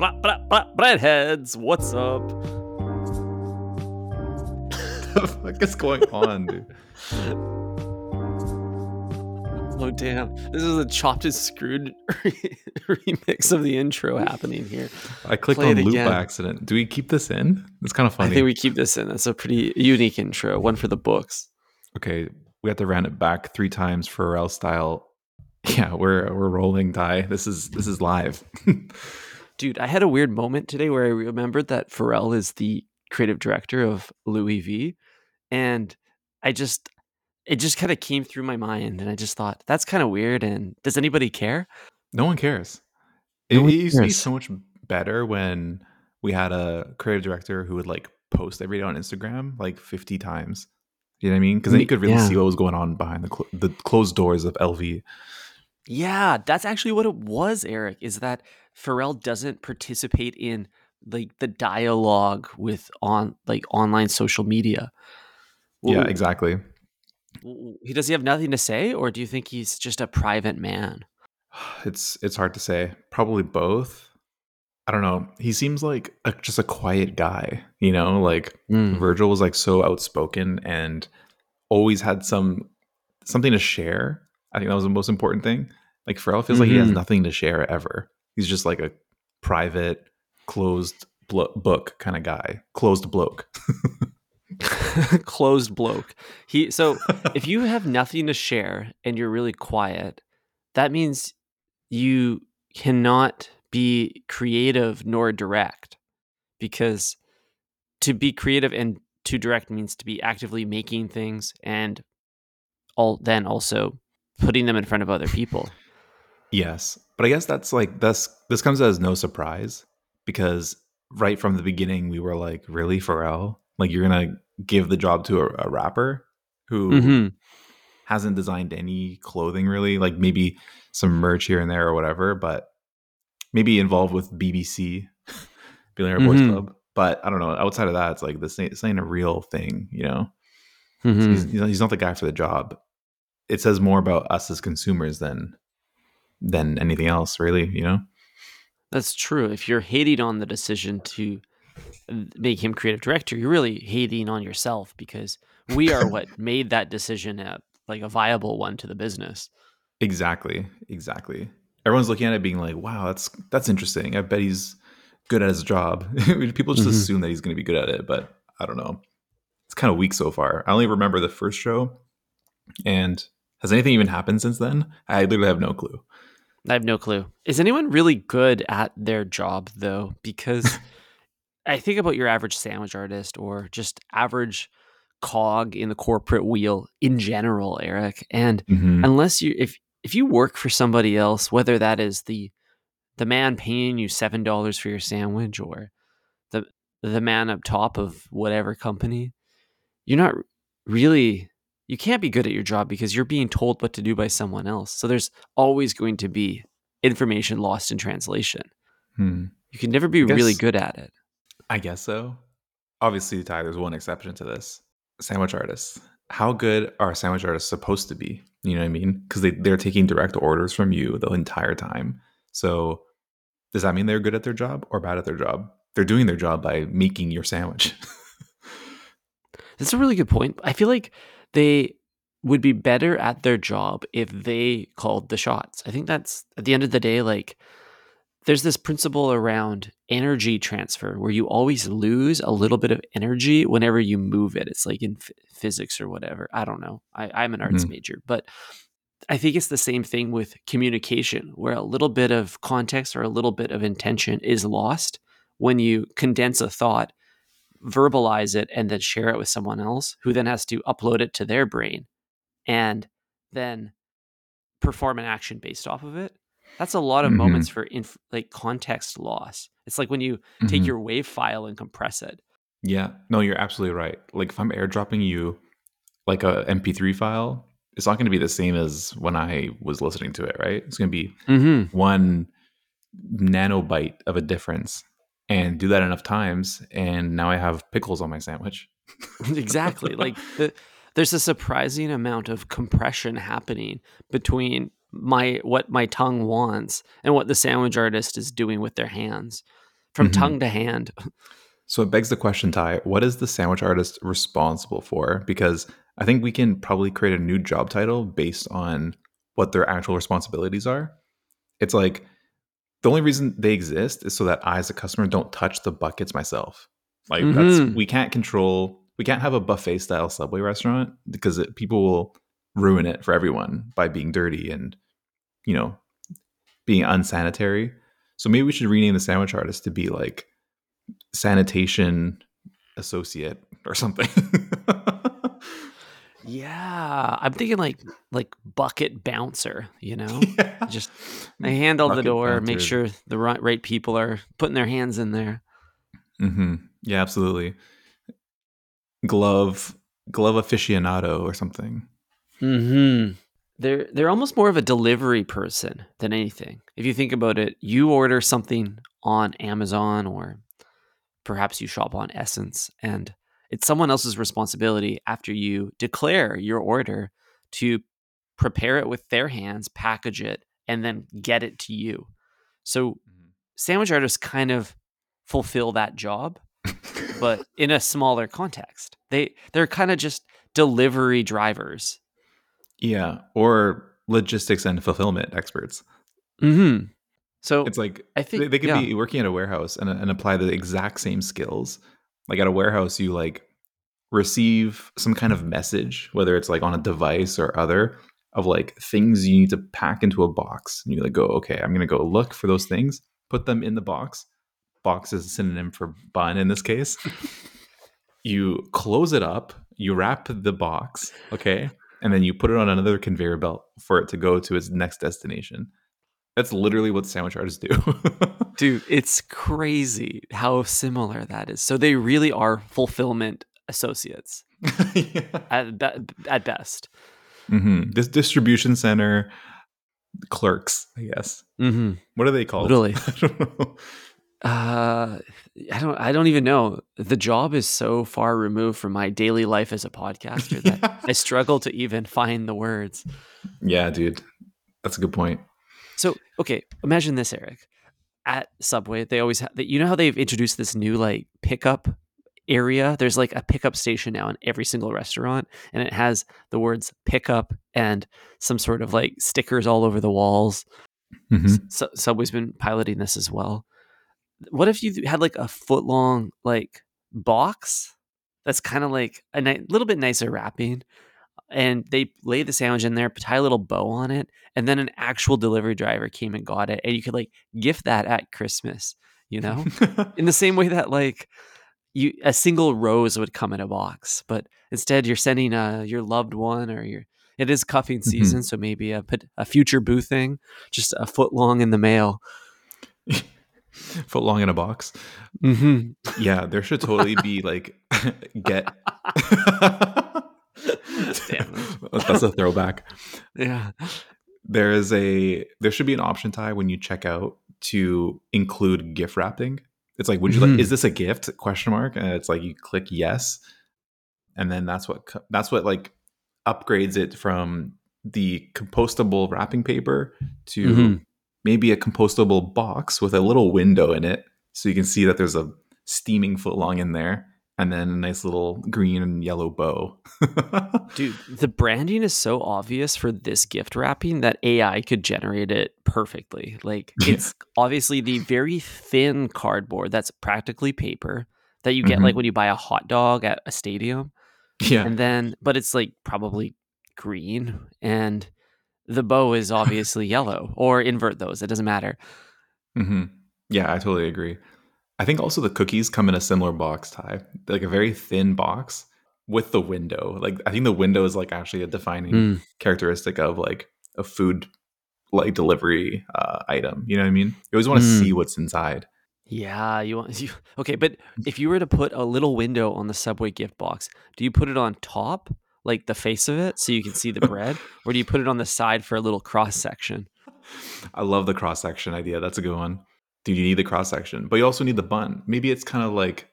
blah, blah, blah, breadheads, what's up? What the fuck is going on, dude? Oh damn! This is a chopped and screwed remix of the intro happening here. I clicked Play on loop again. by accident. Do we keep this in? It's kind of funny. I think we keep this in. That's a pretty unique intro. One for the books. okay, we have to round it back three times for Pharrell style. Yeah, we're we're rolling die. This is this is live. Dude, I had a weird moment today where I remembered that Pharrell is the creative director of Louis V. And I just, it just kind of came through my mind. And I just thought, that's kind of weird. And does anybody care? no one cares. No it, one it used to be so much better when we had a creative director who would like post every day on Instagram like 50 times. You know what I mean? Because then you could really Yeah. see what was going on behind the cl- the closed doors of LV. Yeah, that's actually what it was, Eric, is that Pharrell doesn't participate in like the dialogue with on like online social media. Yeah, exactly. He does he have nothing to say, or do you think he's just a private man? It's it's hard to say. Probably both. I don't know. He seems like a, just a quiet guy, you know. Like Mm. Virgil was like so outspoken and always had some something to share. I think that was the most important thing. Like Pharrell feels like he has Mhm. nothing to share ever. He's just like a private, closed blo- book kind of guy, closed bloke. Closed bloke. He so if you have nothing to share and you're really quiet, that means you cannot be creative nor direct because to be creative and to direct means to be actively making things and all then also putting them in front of other people. Yes, but I guess that's like that's this comes as no surprise because right from the beginning we were like, really Pharrell, like you're gonna give the job to a, a rapper who Mhm. hasn't designed any clothing really, like maybe some merch here and there or whatever, but maybe involved with BBC, Billionaire Boys Mhm. Club. But I don't know. Outside of that, it's like this ain't, this ain't a real thing, you know. Mhm. He's, he's he's not the guy for the job. It says more about us as consumers than than anything else, really. You know. That's true. If you're hating on the decision to uh, make him creative director, you're really hating on yourself because we are what made that decision a, like a viable one to the business. Exactly. Exactly. Everyone's looking at it being like, wow, that's that's interesting. I bet he's good at his job. People just Mhm. assume that he's going to be good at it, but I don't know. It's kind of weak so far. I only remember the first show. And has anything even happened since then? I literally have no clue. I have no clue. Is anyone really good at their job though? Because I think about your average sandwich artist or just average cog in the corporate wheel in general, Eric. And Mhm. unless you if if you work for somebody else, whether that is the the man paying you seven dollars for your sandwich or the the man up top of whatever company, you're not really you can't be good at your job because you're being told what to do by someone else. So there's always going to be information lost in translation. Hmm. You can never be really good at it. I guess so. Obviously, Ty, there's one exception to this. Sandwich artists. How good are sandwich artists supposed to be? You know what I mean? Because they, they're taking direct orders from you the entire time. So does that mean they're good at their job or bad at their job? They're doing their job by making your sandwich. That's a really good point. I feel like they would be better at their job if they called the shots. I think that's at the end of the day, like there's this principle around energy transfer where you always lose a little bit of energy whenever you move it. It's like in f- physics or whatever. I don't know. I, I'm an arts Mhm. major, but I think it's the same thing with communication, where a little bit of context or a little bit of intention is lost when you condense a thought verbalize it and then share it with someone else who then has to upload it to their brain and then perform an action based off of it that's a lot of Mhm. moments for inf- like context loss it's like when you take Mhm. your wave file and compress it yeah. No, you're absolutely right. Like if I'm airdropping you like a MP3 file, it's not going to be the same as when I was listening to it, right? It's going to be mm-hmm. one nanobyte of a difference and do that enough times and now i have pickles on my sandwich exactly like the, there's a surprising amount of compression happening between my what my tongue wants and what the sandwich artist is doing with their hands from Mhm. tongue to hand. So it begs the question, Ty, what is the sandwich artist responsible for? Because I think we can probably create a new job title based on what their actual responsibilities are. It's like the only reason they exist is so that I, as a customer, don't touch the buckets myself. Like that's Mhm. we can't control. We can't have a buffet style Subway restaurant because it, people will ruin it for everyone by being dirty and you know being unsanitary. So maybe we should rename the sandwich artist to be like sanitation associate or something. Yeah, I'm thinking like like bucket bouncer, you know? Yeah. Just they handle the Bucket door, make sure the right, right people are putting their hands in there. hmm Yeah, absolutely. Glove, glove aficionado or something. Mhm. They're they're almost more of a delivery person than anything. If you think about it, you order something on Amazon or perhaps you shop on SSENSE and it's someone else's responsibility after you declare your order to prepare it with their hands, package it and then get it to you. So sandwich artists kind of fulfill that job but in a smaller context. They they're kind of just delivery drivers. yeah, or logistics and fulfillment experts. Mm-hmm. So It's like I think they, they could yeah. be working at a warehouse and, and apply the exact same skills. Like at a warehouse, you like receive some kind of message, whether it's like on a device or other, of like things you need to pack into a box. And you like go, okay, I'm gonna go look for those things, put them in the box. Box is a synonym for bun in this case. you close it up, you wrap the box, okay, and then you put it on another conveyor belt for it to go to its next destination. That's literally what sandwich artists do. Dude, it's crazy how similar that is. So they really are fulfillment associates yeah. at, be- at best. hmm This distribution center clerks, I guess. Mm-hmm. What are they called? Literally. I don't know. Uh, I don't. I don't even know. The job is so far removed from my daily life as a podcaster that I struggle to even find the words. yeah, dude. That's a good point. So, okay, imagine this, Eric. At Subway, they always have. You know how they've introduced this new like pickup area? There's like a pickup station now in every single restaurant, and it has the words "pickup" and some sort of like stickers all over the walls. Mhm. S- Subway's been piloting this as well. What if you had like a foot long like box that's kind of like a ni- little bit nicer wrapping, and they lay the sandwich in there, tie a little bow on it, and then an actual delivery driver came and got it, and you could like gift that at Christmas, you know, in the same way that like you a single rose would come in a box, but instead you're sending uh, your loved one or your it is cuffing season, so maybe a put- a future boo thing, just a foot long in the mail. Foot long in a box. Mm-hmm. Yeah, there should totally be like get. Damn That's a throwback. Yeah. There is a there should be an option tie when you check out to include gift wrapping. It's like, would you Mhm. like? Is this a gift? Question mark. And it's like you click yes, and then that's what that's what like upgrades it from the compostable wrapping paper to Mhm. maybe a compostable box with a little window in it, so you can see that there's a steaming foot long in there, and then a nice little green and yellow bow. Dude, the branding is so obvious for this gift wrapping that AI could generate it perfectly. Like it's obviously the very thin cardboard that's practically paper that you get Mhm. like when you buy a hot dog at a stadium. yeah, And then but it's like probably green and the bow is obviously yellow or invert those. It doesn't matter. hmm Yeah, I totally agree. I think also the cookies come in a similar box type, like a very thin box with the window. Like I think the window is like actually a defining Mm. characteristic of like a food like delivery uh, item. You know what I mean? You always want to Mm. see what's inside. Yeah, you want you okay, but if you were to put a little window on the Subway gift box, do you put it on top, like the face of it, so you can see the bread, or do you put it on the side for a little cross section? I love the cross section idea. That's a good one. Dude, you need the cross section, but you also need the bun. Maybe it's kind of like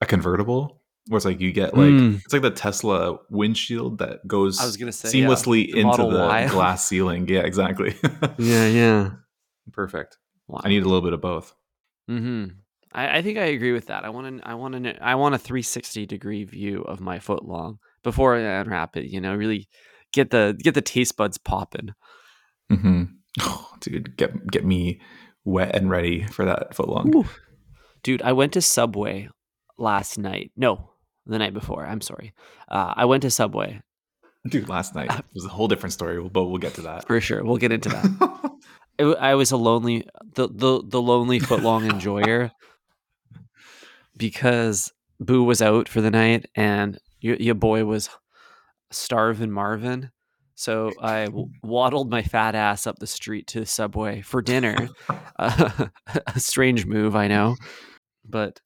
a convertible, where it's like you get like Mm. it's like the Tesla windshield that goes I was gonna say yeah, seamlessly the into the Y. glass ceiling. Yeah, exactly. Yeah, yeah. Perfect. Wow. I need a little bit of both. Mm-hmm. I, I think I agree with that. I want to I want to I want a 360 degree view of my foot long before I unwrap it. You know, really get the get the taste buds popping. Mm-hmm. Oh, dude, get get me wet and ready for that foot long. Ooh. Dude, I went to Subway last night. No, the night before. I'm sorry. Uh, I went to Subway. Dude, last night it was a whole different story, but we'll get to that. For sure. We'll get into that. it, I was a lonely, the, the, the lonely footlong enjoyer because Boo was out for the night and your, your boy was starving Marvin. So I w- waddled my fat ass up the street to the subway for dinner. uh, a strange move, I know, but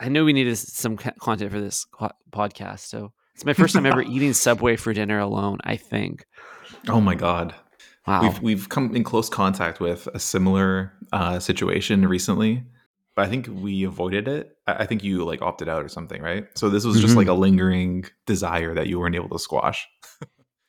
I knew we needed some content for this podcast. So it's my first time ever eating Subway for dinner alone. I think. Oh my god! Wow, we've we've come in close contact with a similar uh, situation recently, but I think we avoided it. I think you like opted out or something, right? So this was just mm-hmm. like a lingering desire that you weren't able to squash.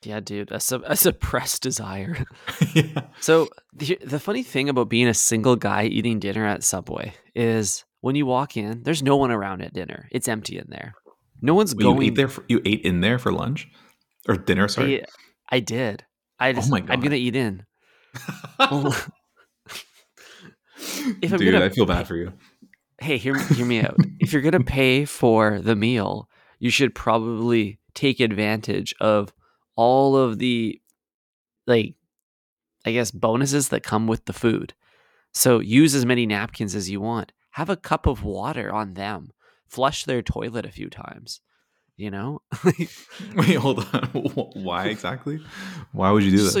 Yeah, dude, a, su- a suppressed desire. yeah. So the, the funny thing about being a single guy eating dinner at Subway is when you walk in, there's no one around at dinner. It's empty in there. No one's Wait, going. You ate there. For, you ate in there for lunch or dinner? Sorry, I, I did. I just. Oh my God. I'm gonna eat in. if I'm Dude, gonna, I feel bad for you. Hey, hear hear me out. if you're gonna pay for the meal, you should probably take advantage of all of the like I guess bonuses that come with the food. So use as many napkins as you want. Have a cup of water on them. Flush their toilet a few times. You know? Wait, hold on. Why exactly? Why would you do this? So,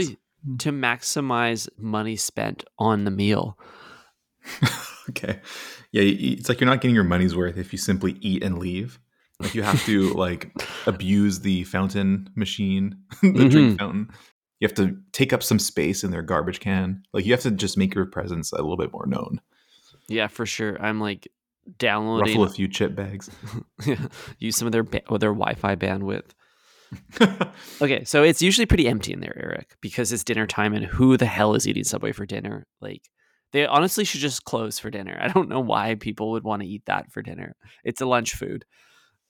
to maximize money spent on the meal. okay. Yeah, it's like you're not getting your money's worth if you simply eat and leave. Like you have to like abuse the fountain machine, the mm-hmm. drink fountain. You have to take up some space in their garbage can. Like you have to just make your presence a little bit more known. Yeah, for sure. I'm like downloading ruffle a few chip bags. yeah, Use some of their ba- their Wi-Fi bandwidth. okay, so it's usually pretty empty in there, Eric, because it's dinner time, and who the hell is eating Subway for dinner? Like, they honestly should just close for dinner. I don't know why people would want to eat that for dinner. It's a lunch food.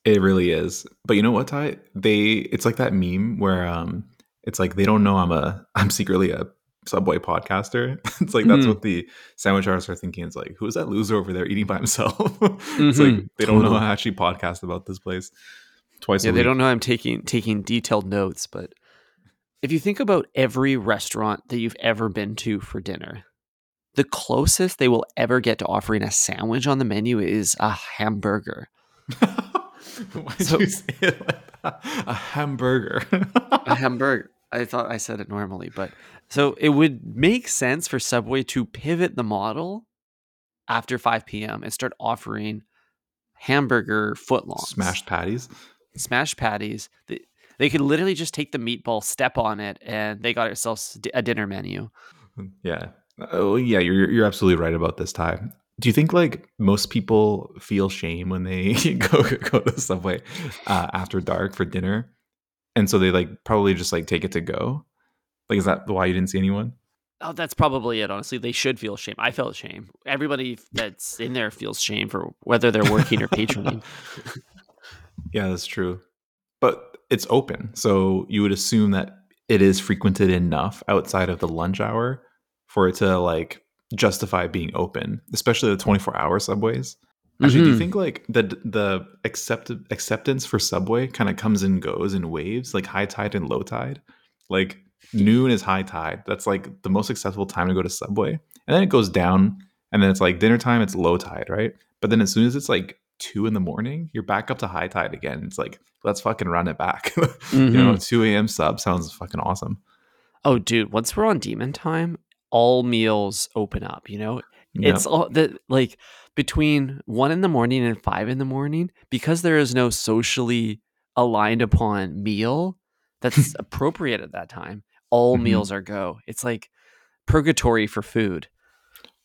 It really is. But you know what, Ty? They it's like that meme where um it's like they don't know I'm a I'm secretly a Subway podcaster. it's like that's mm. what the sandwich artists are thinking. It's like, who's that loser over there eating by himself? it's mm-hmm. like they don't know I actually podcast about this place twice a week. yeah, they don't know I'm taking taking detailed notes, but if you think about every restaurant that you've ever been to for dinner, the closest they will ever get to offering a sandwich on the menu is a hamburger. Why did so, you say it like that? A hamburger. a hamburger. I thought I said it normally, but so it would make sense for Subway to pivot the model after 5 p.m. and start offering hamburger footlongs. Smashed patties. Smashed patties. They, they could literally just take the meatball, step on it, and they got themselves a dinner menu. Hmm, yeah. Oh, yeah. You're you're absolutely right about this time. Do you think like most people feel shame when they go go to Subway uh, after dark for dinner, and so they like probably just like take it to go? Like, is that why you didn't see anyone? Oh, that's probably it. Honestly, they should feel shame. I felt shame. Everybody that's in there feels shame for whether they're working or patroning. yeah, that's true. But it's open, so you would assume that it is frequented enough outside of the lunch hour for it to like justify being open, especially the 24 hour subways. Actually, mm-hmm. do you mm-hmm. think like the the accept acceptance for Subway kind of comes and goes in waves, like high tide and low tide? Like noon is high tide. That's like the most acceptable time to go to Subway, and then it goes down, and then it's like dinner time. It's low tide, right? But then as soon as it's like two in the morning, you're back up to high tide again. It's like let's fucking run it back. mm-hmm. You know, two a.m. sub sounds fucking awesome. Oh, dude, once we're on demon time, all meals open up, you know? Yep. It's all that like between one in the morning and five in the morning, because there is no socially aligned upon meal that's appropriate at that time, all mm-hmm. meals are go. It's like purgatory for food.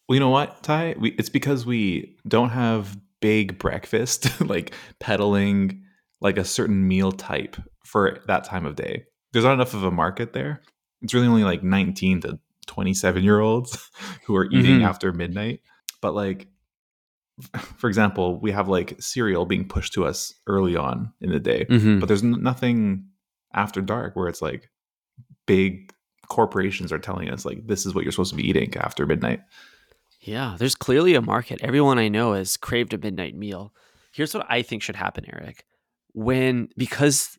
Well, you know what, Ty? We, it's because we don't have big breakfast, like peddling like a certain meal type for that time of day. There's not enough of a market there. It's really only like 19 to 27 year olds who are eating mm-hmm. after midnight. But like, for example, we have like cereal being pushed to us early on in the day, Mhm. but there's n- nothing after dark where it's like big corporations are telling us like this is what you're supposed to be eating after midnight. Yeah, there's clearly a market. Everyone I know has craved a midnight meal. Here's what I think should happen, Eric. When because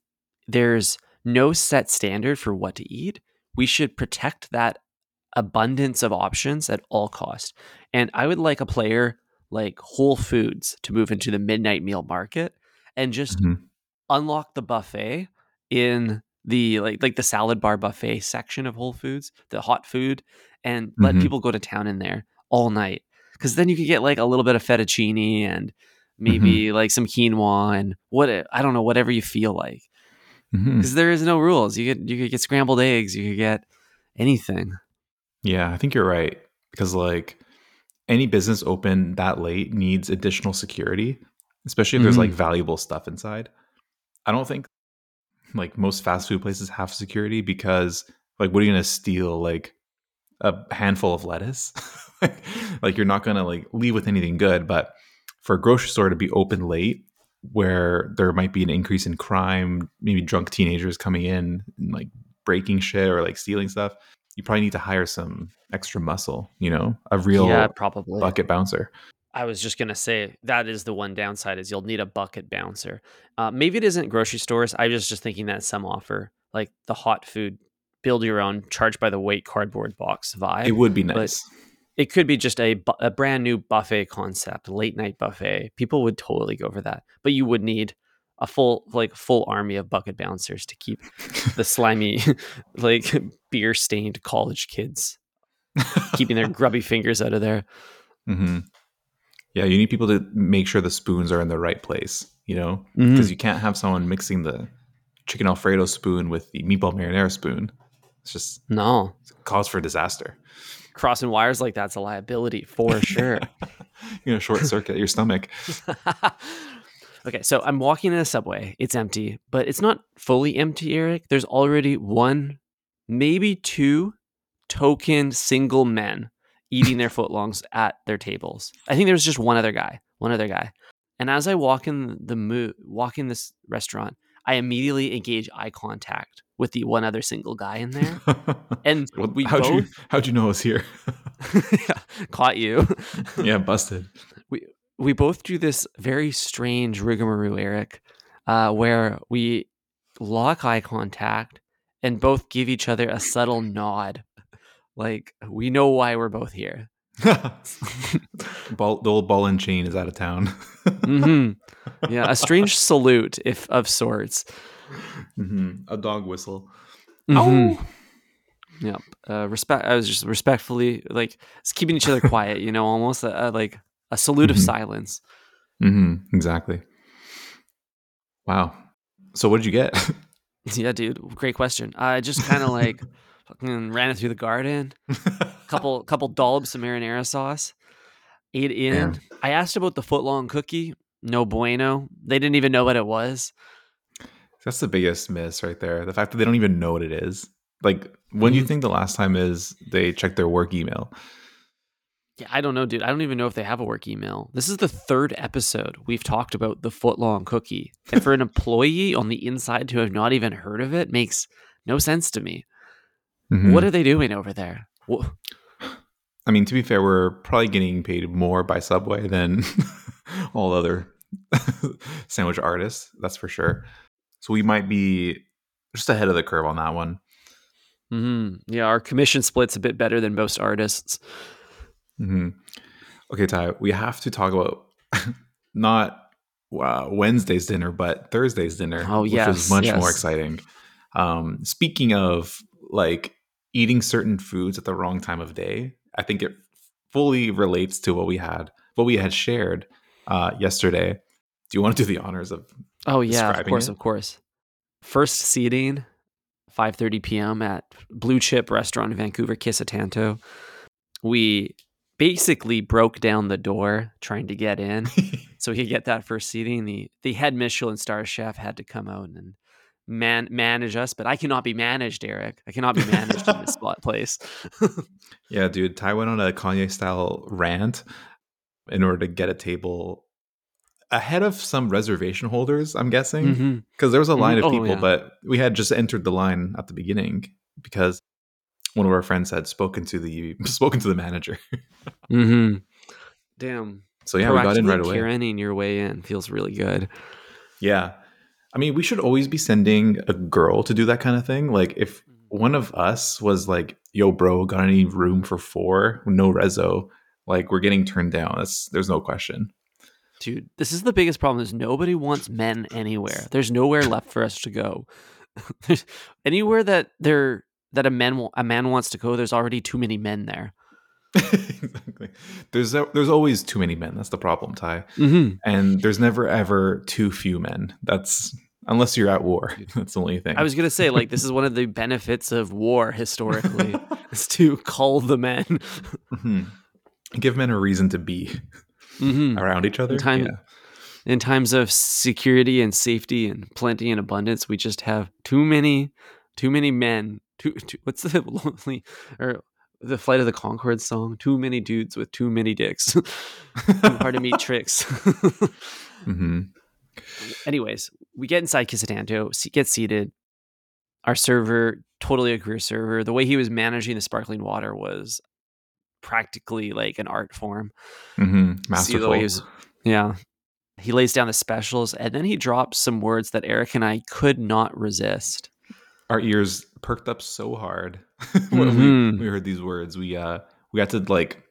there's no set standard for what to eat, we should protect that abundance of options at all cost. And I would like a player like Whole Foods to move into the midnight meal market and just Mhm. unlock the buffet in the like like the salad bar buffet section of Whole Foods, the hot food, and let Mhm. people go to town in there all night. Because then you could get like a little bit of fettuccine and maybe like some quinoa and what I don't know whatever you feel like. Because there is no rules. You could you could get scrambled eggs. You could get anything. Yeah, I think you're right because like any business open that late needs additional security, especially if there's Mhm. like valuable stuff inside. I don't think like most fast food places have security because like what are you going to steal like a handful of lettuce? like you're not going to like leave with anything good, but for a grocery store to be open late where there might be an increase in crime, maybe drunk teenagers coming in and like breaking shit or like stealing stuff, you probably need to hire some extra muscle, you know, a real yeah, probably. bucket bouncer. I was just gonna say that is the one downside is you'll need a bucket bouncer. Uh, maybe it isn't grocery stores. I was just thinking that some offer like the hot food, build your own, charge by the weight cardboard box vibe. It would be but nice. it could be just a, a brand new buffet concept, late night buffet. People would totally go for that, but you would need a full like full army of bucket bouncers to keep the slimy, like beer stained college kids keeping their grubby fingers out of there. hmm Yeah, you need people to make sure the spoons are in the right place, you know, because you can't have someone mixing the chicken Alfredo spoon with the meatball marinara spoon. It's just No, cause for disaster. crossing wires like that's a liability for sure. you know, short circuit your stomach. Okay, so I'm walking in a subway. It's empty, but it's not fully empty, Eric. There's already one, maybe two token single men eating their footlongs at their tables. I think there was just one other guy, one other guy. And as I walk in the mo- walk in this restaurant, I immediately engage eye contact with the one other single guy in there. And Well, we how'd you both how'd you know I was here? caught you. yeah, busted. We both do this very strange rigmarole, Eric, uh, where we lock eye contact and both give each other a subtle nod. Like we know why we're both here. ball, the old ball and chain is out of town. hmm Yeah, a strange salute, if of sorts. Mhm. A dog whistle. Mhm. Yep. Uh, respect. I was just respectfully like it's keeping each other quiet. You know, almost a, a, like a salute of Mhm. silence. hmm Exactly. Wow. So what did you get? Yeah, dude. Great question. I just kind of like fucking ran it through the garden. couple couple dollops of marinara sauce. Ate it in. Damn. I asked about the footlong cookie. No bueno. They didn't even know what it was. That's the biggest miss right there. The fact that they don't even know what it is. Like, when do you think the last time is they checked their work email? Yeah, I don't know, dude. I don't even know if they have a work email. This is the third episode we've talked about the footlong cookie. And for an employee on the inside to have not even heard of it makes no sense to me. Mhm. What are they doing over there? I mean, to be fair, we're probably getting paid more by Subway than all other sandwich artists. That's for sure. So we might be just ahead of the curve on that one. Mhm. Yeah, our commission split's a bit better than most artists. Hmm Okay, Ty, we have to talk about not uh, Wednesday's dinner, but Thursday's dinner, Oh, which yes, was much more exciting. Um, speaking of like eating certain foods at the wrong time of day, I think it fully relates to what we had, what we had shared uh, yesterday. Do you want to do the honors of? Oh yeah, of course, it? of course. First seating, 5:30 p.m. at Blue Chip Restaurant in Vancouver, Kissa Tanto. We basically broke down the door trying to get in, so could get that first seating. The the head Michelin star chef had to come out and man manage us, but I cannot be managed, Eric. I cannot be managed in this place. Yeah, dude, Ty went on a Kanye style rant in order to get a table ahead of some reservation holders, I'm guessing. Because there was a line Mhm. of Oh, people, yeah. but we had just entered the line at the beginning because one of our friends had spoken to the spoken to the manager. mm-hmm. Damn. So yeah, we got in right away. Karening your way in feels really good. Yeah. I mean, we should always be sending a girl to do that kind of thing. Like if one of us was like, "Yo, bro, got any room for four? No rezo." Like we're getting turned down. That's there's no question. Dude, this is the biggest problem is nobody wants men anywhere. There's nowhere left for us to go. there's anywhere that there that a man a man wants to go, there's already too many men there. exactly. There's there's always too many men. That's the problem, Ty. Mm-hmm. And there's never ever too few men. That's unless you're at war. That's the only thing. I was gonna say, like, this is one of the benefits of war historically, is to call the men. Mhm. Give men a reason to be hmm around each other. time- yeah. In times of security and safety and plenty and abundance, we just have too many, too many men. Too, too what's the lonely or the flight of the Conchords song? Too many dudes with too many dicks. hard to meet tricks. hmm Anyways, we get inside Kissa Tanto, se- get seated. Our server, totally a career server. The way he was managing the sparkling water was practically like an art form. hmm See the way Masterful. he was, yeah. He lays down the specials and then he drops some words that Eric and I could not resist. Our ears perked up so hard when Mhm. we, we heard these words. We uh we had to like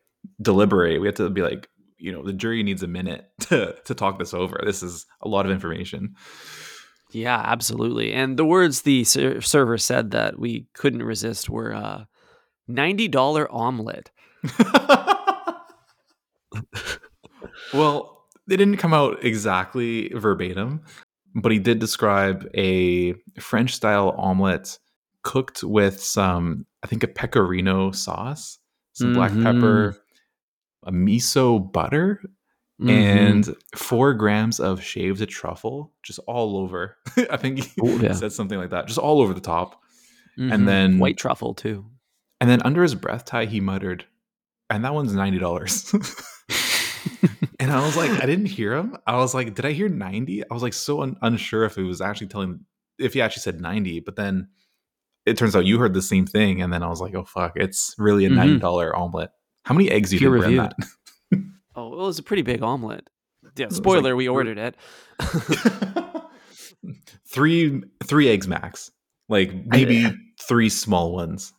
deliberate. We had to be like, you know, the jury needs a minute to to talk this over. This is a lot of information. Yeah, absolutely. And the words the ser- server said that we couldn't resist were uh, $90 omelet. well, they didn't come out exactly verbatim, but he did describe a French style omelet cooked with some, I think, a pecorino sauce, some black Mhm. pepper, a miso butter, Mhm. and four grams of shaved truffle just all over. I think he Oh, yeah. said something like that, just all over the top. Mhm. and then- white truffle too. And then under his breath, Ty, he muttered, and that one's $90. and I was like, I didn't hear him. I was like, did I hear 90? I was like so un- unsure if it was actually telling, if he actually said 90. But then it turns out you heard the same thing. And then I was like, oh, fuck, it's really a Mhm. $90 omelet. How many eggs do you Peer think were in reviewed. that? Oh, well, it was a pretty big omelet. Yeah, spoiler, like we ordered it. three three eggs max. Like maybe three small ones.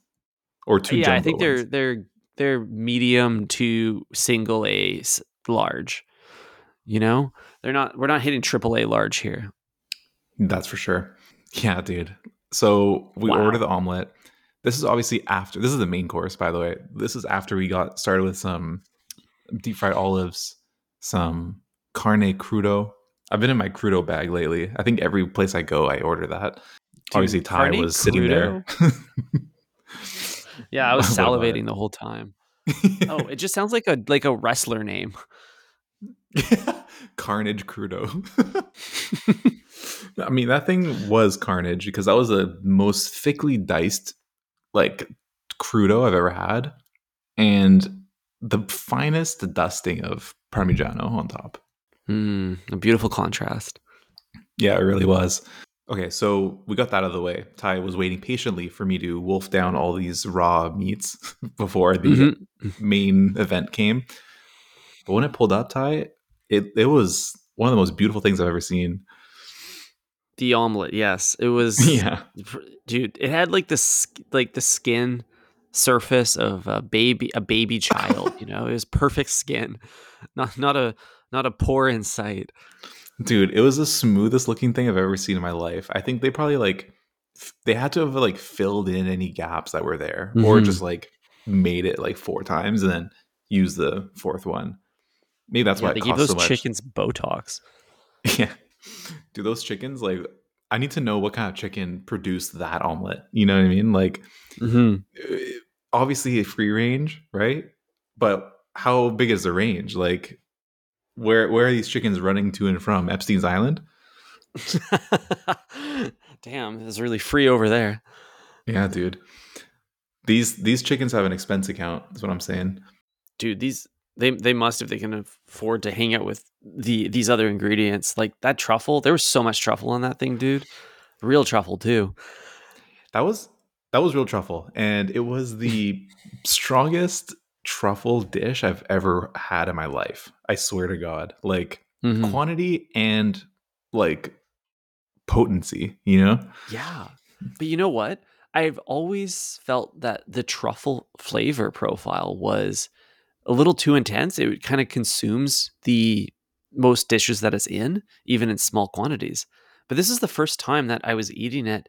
Or two yeah, I jumbo think they're ones. they're they're medium to single A large. You know, they're not. We're not hitting triple A large here. That's for sure. Yeah, dude. So we Wow. order the omelet. This is obviously after. This is the main course, by the way. This is after we got started with some deep fried olives, some carne crudo. I've been in my crudo bag lately. I think every place I go, I order that. Obviously, Ty was sitting there. Yeah, I was salivating the whole time. Oh, it just sounds like a like a wrestler name. Carnage crudo. I mean, that thing was carnage because that was the most thickly diced, like crudo I've ever had, and the finest dusting of Parmigiano on top. Hmm, a beautiful contrast. Yeah, it really was. Okay, so we got that out of the way. Ty was waiting patiently for me to wolf down all these raw meats before the Mhm. main event came. But when it pulled up, Ty, it it was one of the most beautiful things I've ever seen. The omelet, yes, it was. Yeah. dude, it had like the like the skin surface of a baby a baby child. you know, it was perfect skin, not not a not a pore in sight. Dude, it was the smoothest looking thing I've ever seen in my life. I think they probably like they had to have like filled in any gaps that were there or Mhm. just like made it like four times and then use the fourth one. Maybe that's yeah, why they gave those so chickens Botox. Yeah. Do those chickens like I need to know what kind of chicken produced that omelet. You know what I mean? Like Mm-hmm. uh, obviously a free range, right? But how big is the range? Like where where are these chickens running to and from? Epstein's Island? Damn, it's really free over there. Yeah, dude. These these chickens have an expense account, is what I'm saying. dude these They they must if they can afford to hang out with the these other ingredients like that truffle. There was so much truffle on that thing, dude. Real truffle too. That was that was real truffle, and it was the strongest truffle dish I've ever had in my life. I swear to God, like Mhm. quantity and like potency. You know? Yeah. But you know what? I've always felt that the truffle flavor profile was a little too intense. It kind of consumes the most dishes that it's in, even in small quantities. But this is the first time that I was eating it,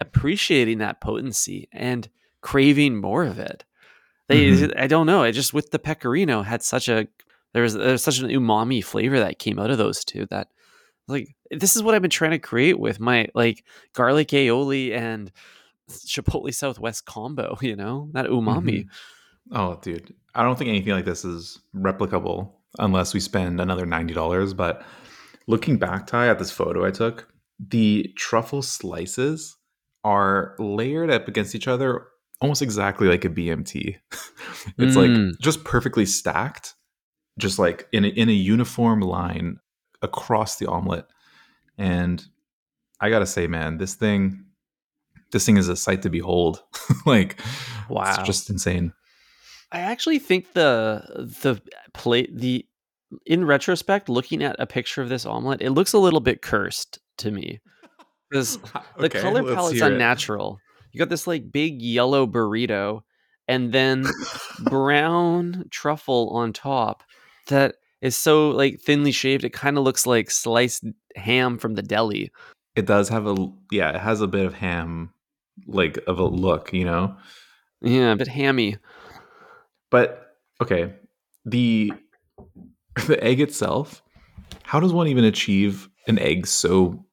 appreciating that potency and craving more of it. They, Mhm. I don't know. I just with the pecorino had such a there was there's such an umami flavor that came out of those two that like this is what I've been trying to create with my like garlic aioli and chipotle southwest combo. You know that umami. Mhm. Oh, dude, I don't think anything like this is replicable unless we spend another ninety dollars. But looking back, Ty, at this photo I took, the truffle slices are layered up against each other almost exactly like a BMT. it's Mm. like just perfectly stacked, just like in a, in a uniform line across the omelet. And I gotta say, man, this thing, this thing is a sight to behold. like, Wow. it's just insane. I actually think the the plate the in retrospect, looking at a picture of this omelet, it looks a little bit cursed to me because ah, the Okay, color let's palette's hear it. unnatural. You got this like big yellow burrito, and then brown truffle on top that is so like thinly shaved. It kind of looks like sliced ham from the deli. It does have a yeah, it has a bit of ham like of a look, you know. Yeah, a bit hammy. But okay, the the egg itself, how does one even achieve an egg so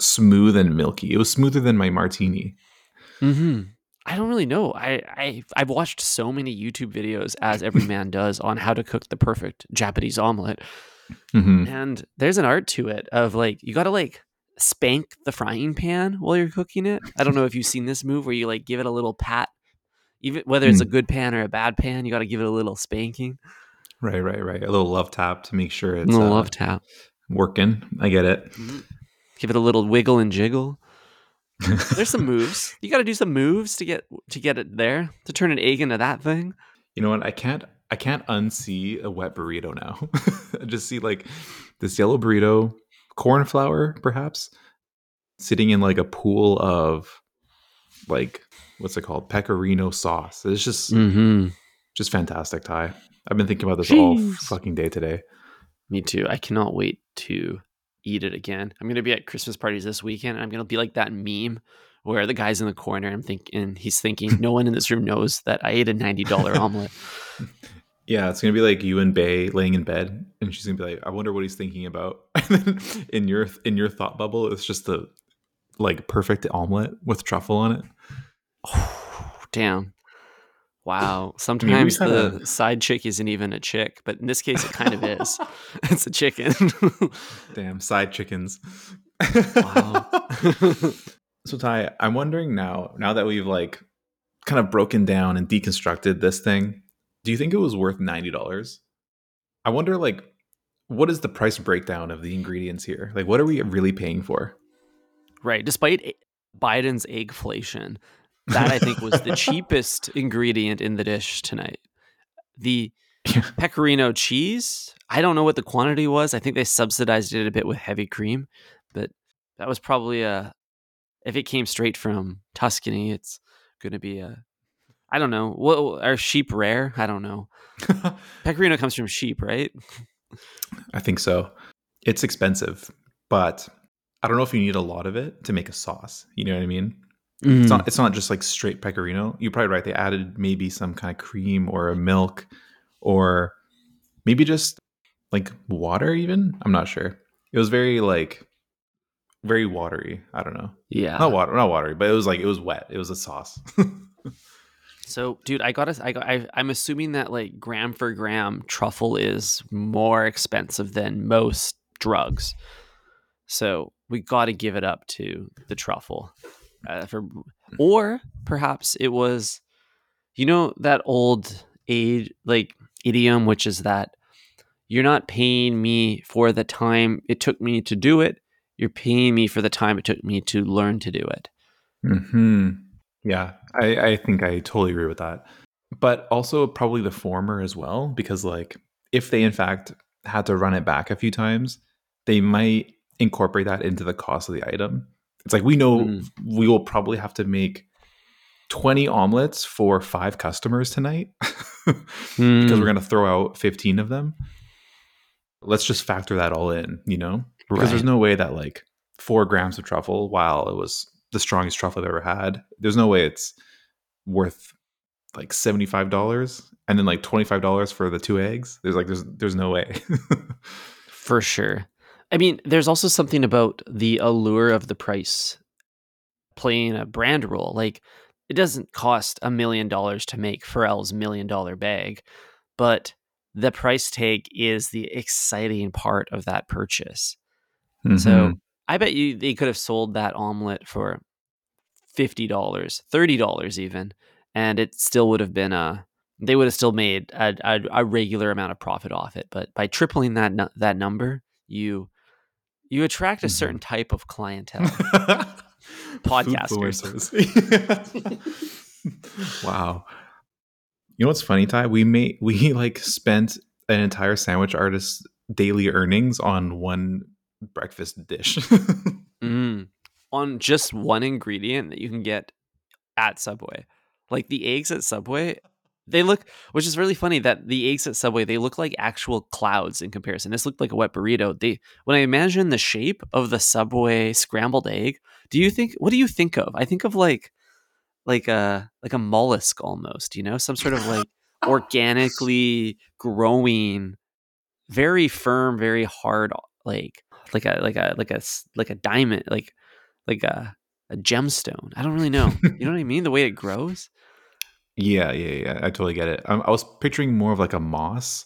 smooth and milky? It was smoother than my martini. hmm I don't really know. I, I I've watched so many YouTube videos, as every man does, on how to cook the perfect Japanese omelet, Mhm. and there's an art to it. Of like you got to like spank the frying pan while you're cooking it. I don't know if you've seen this move where you like give it a little pat, even whether it's a Mm. good pan or a bad pan. You got to give it a little spanking, Right, right, right. A little love tap to make sure a it's little uh, love tap. working. I get it. Give it a little wiggle and jiggle. There's some moves. You got to do some moves to get to get it there to turn an egg into that thing. You know what? I can't I can't unsee a wet burrito now. I just see like this yellow burrito, corn flour, perhaps, sitting in like a pool of like what's it called? Pecorino sauce. It's just Mm-hmm. just fantastic, Ty. I've been thinking about this all fucking day today. Me too. I cannot wait to eat it again. I'm gonna be at Christmas parties this weekend. And I'm gonna be like that meme where the guy's in the corner. I'm thinking he's thinking no one in this room knows that I ate a ninety dollar omelet. Yeah, it's gonna be like you and Bay laying in bed, and she's gonna be like, "I wonder what he's thinking about." And then in your in your thought bubble, it's just the like perfect omelet with truffle on it. Damn. Wow. Sometimes the a- side chick isn't even a chick, but in this case, it kind of is. it's a chicken. Damn, side chickens. Wow. so Ty, I'm wondering now, now that we've like kind of broken down and deconstructed this thing, do you think it was worth ninety dollars? I wonder like what is the price breakdown of the ingredients here? Like what are we really paying for? right. Despite Biden's eggflation, that I think was the cheapest ingredient in the dish tonight. The pecorino cheese, I don't know what the quantity was. I think they subsidized it a bit with heavy cream, but that was probably a if it came straight from Tuscany, it's going to be a I don't know. What are sheep rare? I don't know. Pecorino comes from sheep, right? I think so. It's expensive, but I don't know if you need a lot of it to make a sauce. You know what I mean? It's not mm-hmm. it's not just like straight pecorino. You're probably right. They added maybe some kind of cream or a milk or maybe just like water even. I'm not sure. It was very like very watery. I don't know. yeah. Not water, not watery, but it was like it was wet. It was a sauce. So, dude, I gotta, I got, I, I'm assuming that like gram for gram, truffle is more expensive than most drugs. So we got to give it up to the truffle, uh, for, or perhaps it was, you know, that old age, like idiom, which is that you're not paying me for the time it took me to do it. You're paying me for the time it took me to learn to do it. Hmm. Yeah, I, I think I totally agree with that. But also probably the former as well, because like if they in fact had to run it back a few times, they might incorporate that into the cost of the item. It's like we know Mm. we will probably have to make 20 omelets for five customers tonight because Hmm. we're going to throw out 15 of them. Let's just factor that all in, you know? Because there's no way that like four grams of truffle, while it was the strongest truffle I've ever had, there's no way it's worth like $75 and then like $25 for the two eggs. There's like, there's, there's no way. For sure. I mean, there's also something about the allure of the price playing a brand role. Like, it doesn't cost a million dollars to make Pharrell's million dollar bag, but the price tag is the exciting part of that purchase. So Mhm. I bet you they could have sold that omelet for fifty dollars, thirty dollars even, and it still would have been a. They would have still made a, a, a regular amount of profit off it, but by tripling that that number, you you attract a certain type of clientele. Podcasters. Wow. You know what's funny, Ty? We made we like spent an entire sandwich artist's daily earnings on one breakfast dish. Mm. On just one ingredient that you can get at Subway, like the eggs at Subway, they look, which is really funny that the eggs at Subway they look like actual clouds in comparison. This looked like a wet burrito. They when I imagine the shape of the Subway scrambled egg, do you think what do you think of? I think of like like a like a mollusk almost, you know, some sort of like organically growing, very firm, very hard, like like a like a like a, like a diamond, like like a a gemstone. I don't really know. You know what I mean? The way it grows. Yeah, yeah, yeah. I totally get it. I, I was picturing more of like a moss,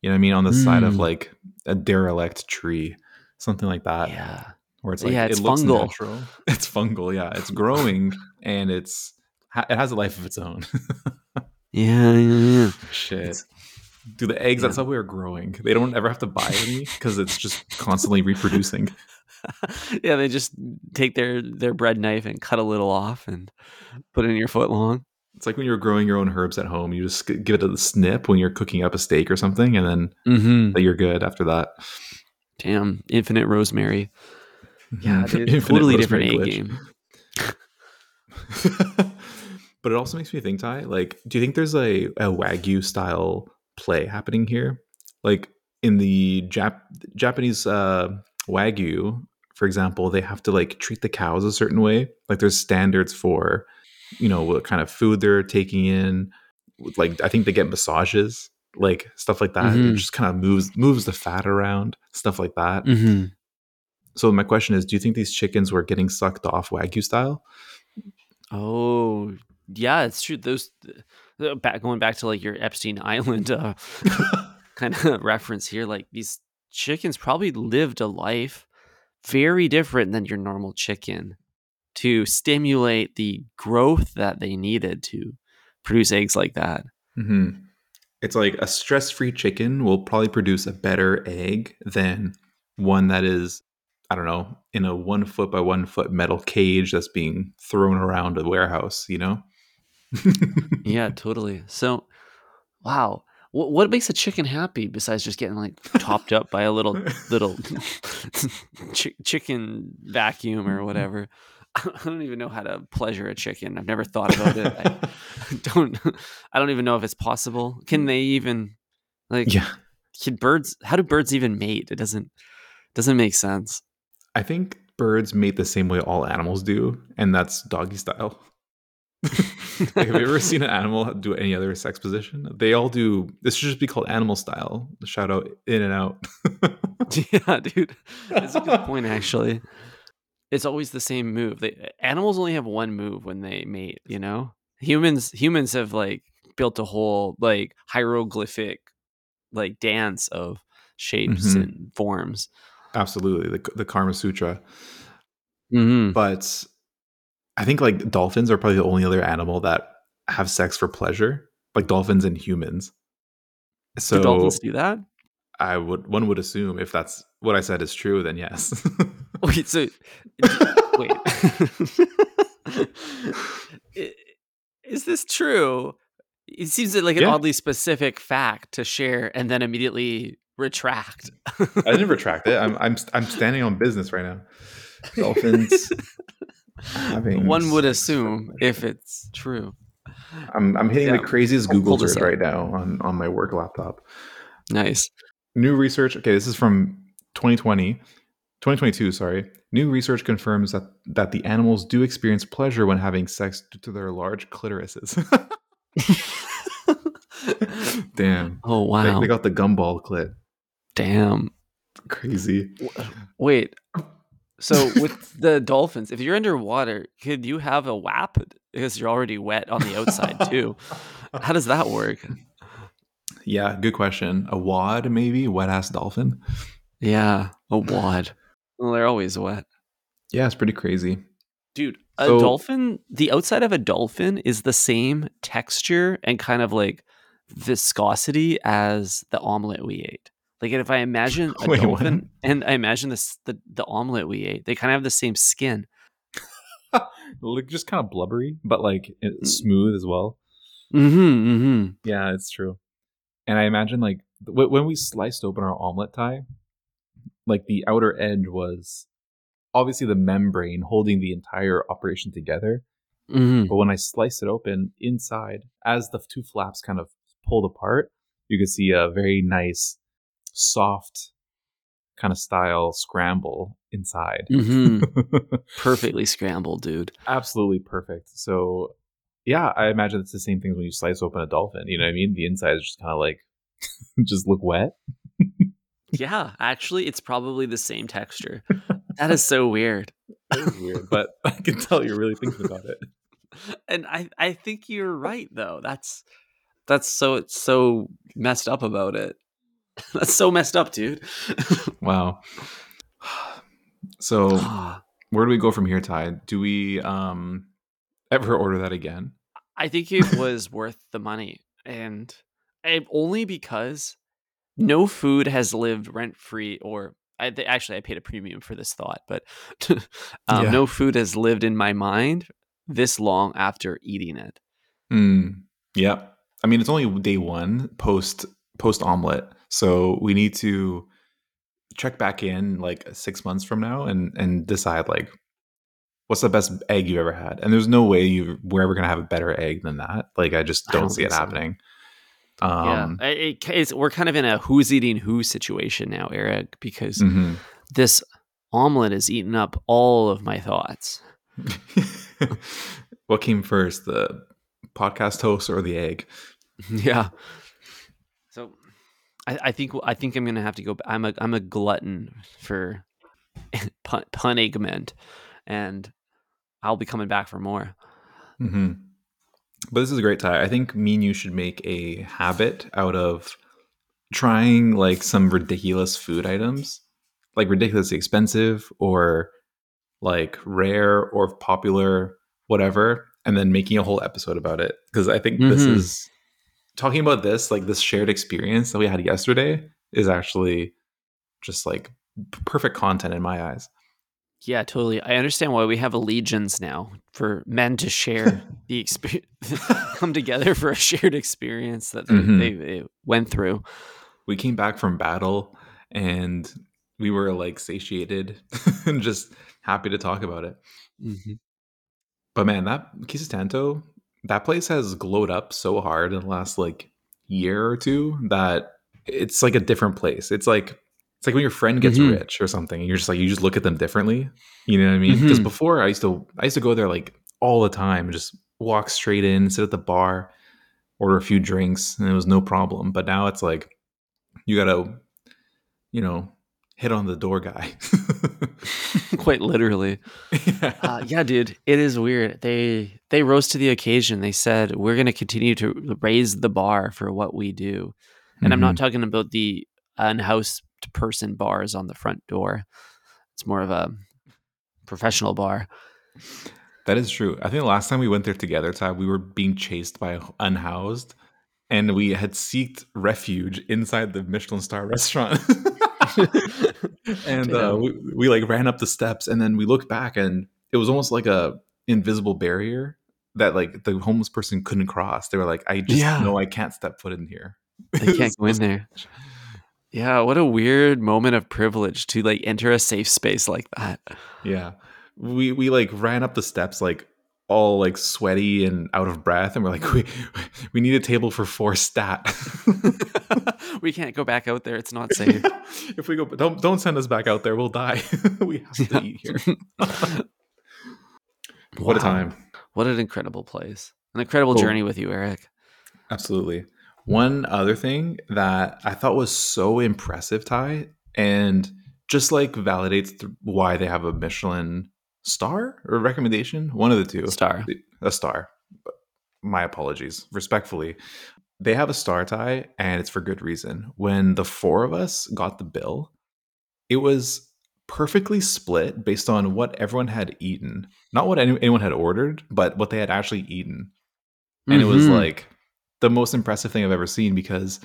you know what I mean, on the side of Mm. like a derelict tree, something like that. Yeah. Where it's like Yeah, it's it looks fungal. natural. It's fungal, yeah. It's growing and it's it has a life of its own. Yeah, yeah, Shit. It's- Do the eggs yeah. at Subway are growing? They don't ever have to buy any because it's just constantly reproducing. yeah. yeah, they just take their their bread knife and cut a little off and put it in your foot long. It's like when you're growing your own herbs at home. You just give it a snip when you're cooking up a steak or something, and then Mm-hmm. you're good after that. Damn, infinite rosemary. Yeah, dude, Infinite totally different rosemary egg glitch. game. but it also makes me think, Ty. Like, do you think there's a, a wagyu style play happening here? Like in the Jap- Japanese uh, wagyu, for example, they have to like treat the cows a certain way. Like there's standards for, you know, what kind of food they're taking in. Like I think they get massages, like stuff like that. It Mhm. just kind of moves moves the fat around, stuff like that. Mm-hmm. So my question is, do you think these chickens were getting sucked off wagyu style? Oh, yeah, it's true. Those uh, back going back to like your Epstein Island uh, kind of reference here. Like these chickens probably lived a life very different than your normal chicken to stimulate the growth that they needed to produce eggs like that. hmm It's like a stress free chicken will probably produce a better egg than one that is, I don't know, in a one foot by one foot metal cage that's being thrown around a warehouse, you know? Yeah, totally. So, wow. What, what makes a chicken happy besides just getting like topped up by a little little chi- chicken vacuum or whatever? I don't even know how to pleasure a chicken. I've never thought about it. I don't. I don't even know if it's possible. Can mm. they even like? yeah. Can birds? How do birds even mate? It doesn't. Doesn't make sense. I think birds mate the same way all animals do, and that's doggy style. like, have you ever seen an animal do any other sex position? They all do. This should just be called animal style. Shout out In-N-Out. yeah, dude. That's a good point, actually. It's always the same move. They, animals only have one move when they mate, you know? Humans humans have like built a whole like hieroglyphic like dance of shapes Mhm. and forms. Absolutely, the the Karma Sutra. Mm-hmm. But I think like dolphins are probably the only other animal that have sex for pleasure, like dolphins and humans. So do dolphins do that? I would one would assume if that's what I said is true, then yes. Wait, so wait. Is this true? It seems like an Yeah. oddly specific fact to share and then immediately retract. I didn't retract it. I'm I'm I'm standing on business right now. Dolphins One would assume if it's true. I'm I'm hitting Yeah. the craziest I'll Google search right now on on my work laptop. Nice. New research. Okay, this is from 2020, 2022. Sorry. New research confirms that that the animals do experience pleasure when having sex due to their large clitorises. Damn. oh They, wow. they got the gumball clit. Damn. Crazy. Wait. So with the dolphins, if you're underwater, could you have a WAP because you're already wet on the outside too? How does that work? Yeah, good question. A wad, maybe? Wet ass dolphin? Yeah, a wad. Well, they're always wet. Yeah, it's pretty crazy. Dude, a So- dolphin, the outside of a dolphin is the same texture and kind of like viscosity as the omelet we ate. Like if I imagine a Wait, what? dolphin and I imagine this the, the omelet we ate, they kind of have the same skin. Look, just kind of blubbery, but like Mm. it's smooth as well. Mm-hmm. Mm-hmm. Yeah, it's true. And I imagine like when we sliced open our omelet Ty, like the outer edge was obviously the membrane holding the entire operation together. Mm-hmm. But when I sliced it open inside, as the two flaps kind of pulled apart, you could see a very nice, soft kind of style scramble inside. Mm-hmm. Perfectly scrambled, dude. Absolutely perfect. So, yeah, I imagine it's the same thing when you slice open a dolphin. You know what I mean? The inside is just kind of like, just look wet. Yeah, actually, it's probably the same texture. That is so weird. Weird, but I can tell you're really thinking about it. And I, I think you're right though. That's that's so it's so messed up about it. That's so messed up, dude. Wow. So, Ah, where do we go from here, Ty? Do we um ever order that again? I think it was worth the money, and only because no food has lived rent free. Or I actually I paid a premium for this thought, but um, Yeah. no food has lived in my mind this long after eating it. Mm, yeah. I mean, it's only day one post post omelet, so we need to check back in like six months from now and and decide like what's the best egg you've ever had. And there's no way you we're ever gonna have a better egg than that. Like I just don't, don't see it so. happening. Um, yeah, it, it's, we're kind of in a who's eating who situation now, Eric, because mhm. this omelet has eaten up all of my thoughts. what came first, the podcast host or the egg? yeah. So, I, I think I think I'm gonna have to go. I'm a I'm a glutton for pun, punigment, and I'll be coming back for more. hmm But this is a great Ty. I think me and you should make a habit out of trying like some ridiculous food items, like ridiculously expensive or like rare or popular, whatever, and then making a whole episode about it. Because I think this Mhm. is talking about this, like this shared experience that we had yesterday, is actually just like perfect content in my eyes. Yeah, totally. I understand why we have legions now for men to share the experience, come together for a shared experience that they, Mhm. they, they went through. we came back from battle and we were like satiated and just happy to talk about it. Mm-hmm. But man, that Kissa Tanto, that place has glowed up so hard in the last like year or two that it's like a different place. It's like it's like when your friend gets Mhm. rich or something, and you're just like you just look at them differently. You know what I mean? Because Mhm. before I used to I used to go there like all the time and just walk straight in, sit at the bar, order a few drinks, and it was no problem. But now it's like you gotta, you know, hit on the door guy. Quite literally. yeah. Uh, yeah, dude, it is weird. They they rose to the occasion. They said we're going to continue to raise the bar for what we do, and I'm not Mm-hmm. talking about the person bars on the front door. It's more of a professional bar. That is true. I think the last time we went there together, Ty, we were being chased by unhoused, and we had seeked refuge inside the Michelin star restaurant. and uh, we, we like ran up the steps and then we looked back and it was almost like a invisible barrier that like the homeless person couldn't cross. They were like, I just Yeah. know I can't step foot in here. I can't go in there. Yeah, what a weird moment of privilege to like enter a safe space like that. Yeah. We we like ran up the steps like all like sweaty and out of breath and we're like we we need a table for four stat. we can't go back out there. It's not safe. if we go don't don't send us back out there, we'll die. we have to Yeah. eat here. What a time. What an incredible place. An incredible Cool. journey with you, Eric. Absolutely. One other thing that I thought was so impressive, Ty, and just like validates th- why they have a Michelin star or recommendation, one of the two. Star. a star. My apologies, respectfully. They have a star Ty, and it's for good reason. When the four of us got the bill, it was perfectly split based on what everyone had eaten, not what any- anyone had ordered, but what they had actually eaten. And it was Mhm. like the most impressive thing I've ever seen because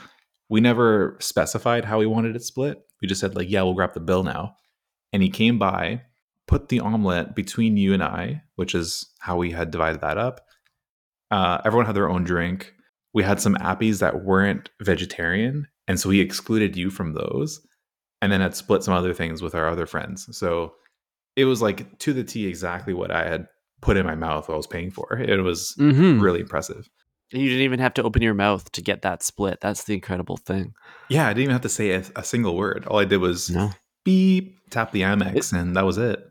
we never specified how we wanted it split. We just said like, "Yeah, we'll grab the bill now." And he came by, put the omelet between you and I, which is how we had divided that up. Uh, everyone had their own drink. We had some appies that weren't vegetarian, and so he excluded you from those, and then had split some other things with our other friends. So it was like to the T exactly what I had put in my mouth while I was paying for. It was Mhm. really impressive. And you didn't even have to open your mouth to get that split. That's the incredible thing. Yeah, I didn't even have to say a, a single word. All I did was No. beep, tap the Amex, and that was it.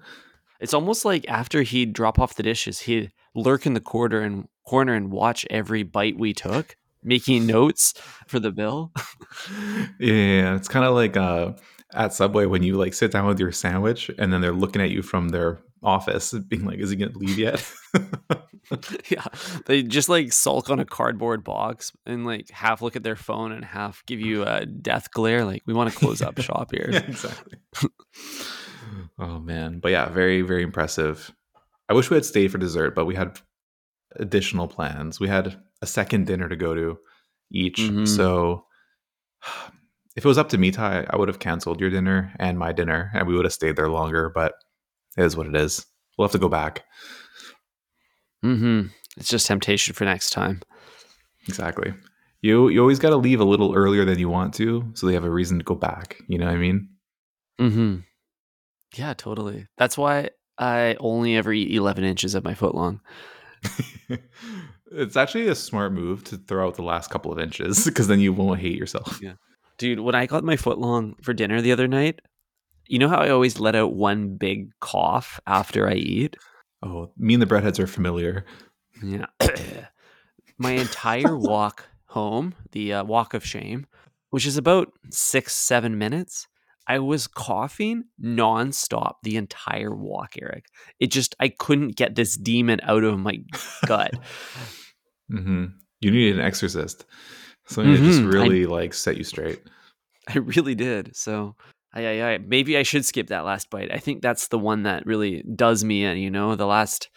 It's almost like after he'd drop off the dishes, he'd lurk in the corner and corner and watch every bite we took, making notes for the bill. Yeah, it's kind of like uh, at Subway when you like sit down with your sandwich and then they're looking at you from their office, being like, "Is he gonna leave yet?" yeah. They just like sulk on a cardboard box and like half look at their phone and half give you a death glare. Like, we want to close up shop here. yeah, exactly. oh man, but yeah, very very impressive. I wish we had stayed for dessert, but we had additional plans. We had a second dinner to go to each, Mhm. so if it was up to me, Ty, I would have canceled your dinner and my dinner, and we would have stayed there longer. But it is what it is. We'll have to go back. Mm-hmm. It's just temptation for next time. Exactly. You you always got to leave a little earlier than you want to, so they have a reason to go back. You know what I mean? Mm-hmm. Yeah, totally. That's why I only ever eat 11 inches of my foot long. it's actually a smart move to throw out the last couple of inches because then you won't hate yourself. Yeah. Dude, when I got my foot long for dinner the other night, you know how I always let out one big cough after I eat? Oh, me and the breadheads are familiar. Yeah. my entire walk home, the uh, walk of shame, which is about six, seven minutes, I was coughing nonstop the entire walk, Eric. It just, I couldn't get this demon out of my gut. hmm You need an exorcist, something to just Mhm, I- really like set you straight. I really did. So, I, I, I, maybe I should skip that last bite. I think that's the one that really does me in, you know, the last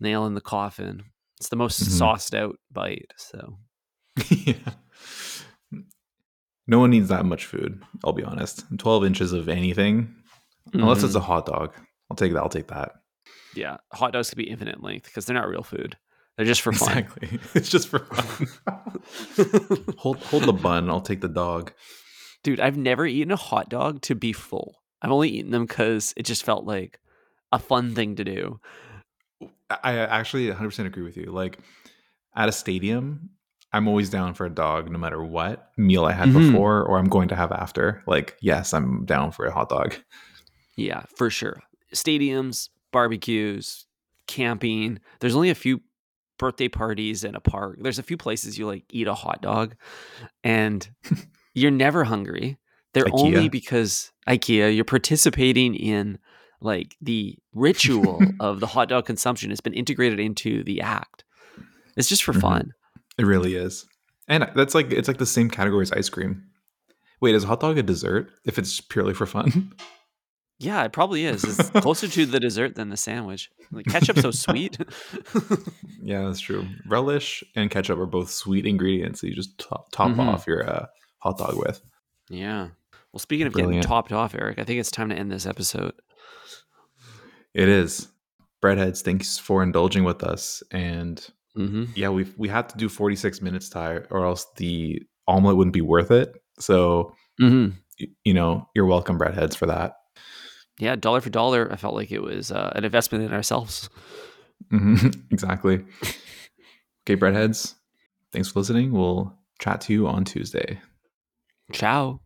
nail in the coffin. It's the most Mhm. sauced out bite. So, yeah. No one needs that much food. I'll be honest. Twelve inches of anything, unless it's a hot dog. I'll take that. I'll take that. yeah, hot dogs could be infinite length because they're not real food. They're just for fun. Exactly. It's just for fun. hold hold the bun. I'll take the dog. Dude, I've never eaten a hot dog to be full. I've only eaten them because it just felt like a fun thing to do. I actually 100% agree with you. Like at a stadium, I'm always down for a dog no matter what meal I had Mhm. before or I'm going to have after. Like, yes, I'm down for a hot dog. Yeah, for sure. Stadiums, barbecues, camping. There's only a few birthday parties in a park. There's a few places you like eat a hot dog and you're never hungry. They're only because IKEA, you're participating in like the ritual of the hot dog consumption. It's been integrated into the act. It's just for Mhm. fun. It really is. And that's like it's like the same category as ice cream. Wait, is a hot dog a dessert if it's purely for fun? Yeah, it probably is. It's closer to the dessert than the sandwich. Like ketchup's so sweet. yeah, that's true. Relish and ketchup are both sweet ingredients that you just top, top Mhm. off your uh, hot dog with. yeah. Well, speaking of getting topped off, Eric, I think it's time to end this episode. It is. Breadheads, thanks for indulging with us. And Mm-hmm. yeah, we we had to do 46 minutes, Ty, or else the omelet wouldn't be worth it. So, Mm-hmm. y- you know, you're welcome, Breadheads, for that. Yeah, dollar for dollar, I felt like it was uh, an investment in ourselves. Mhm, exactly. Okay, Breadheads, thanks for listening. We'll chat to you on Tuesday. Ciao.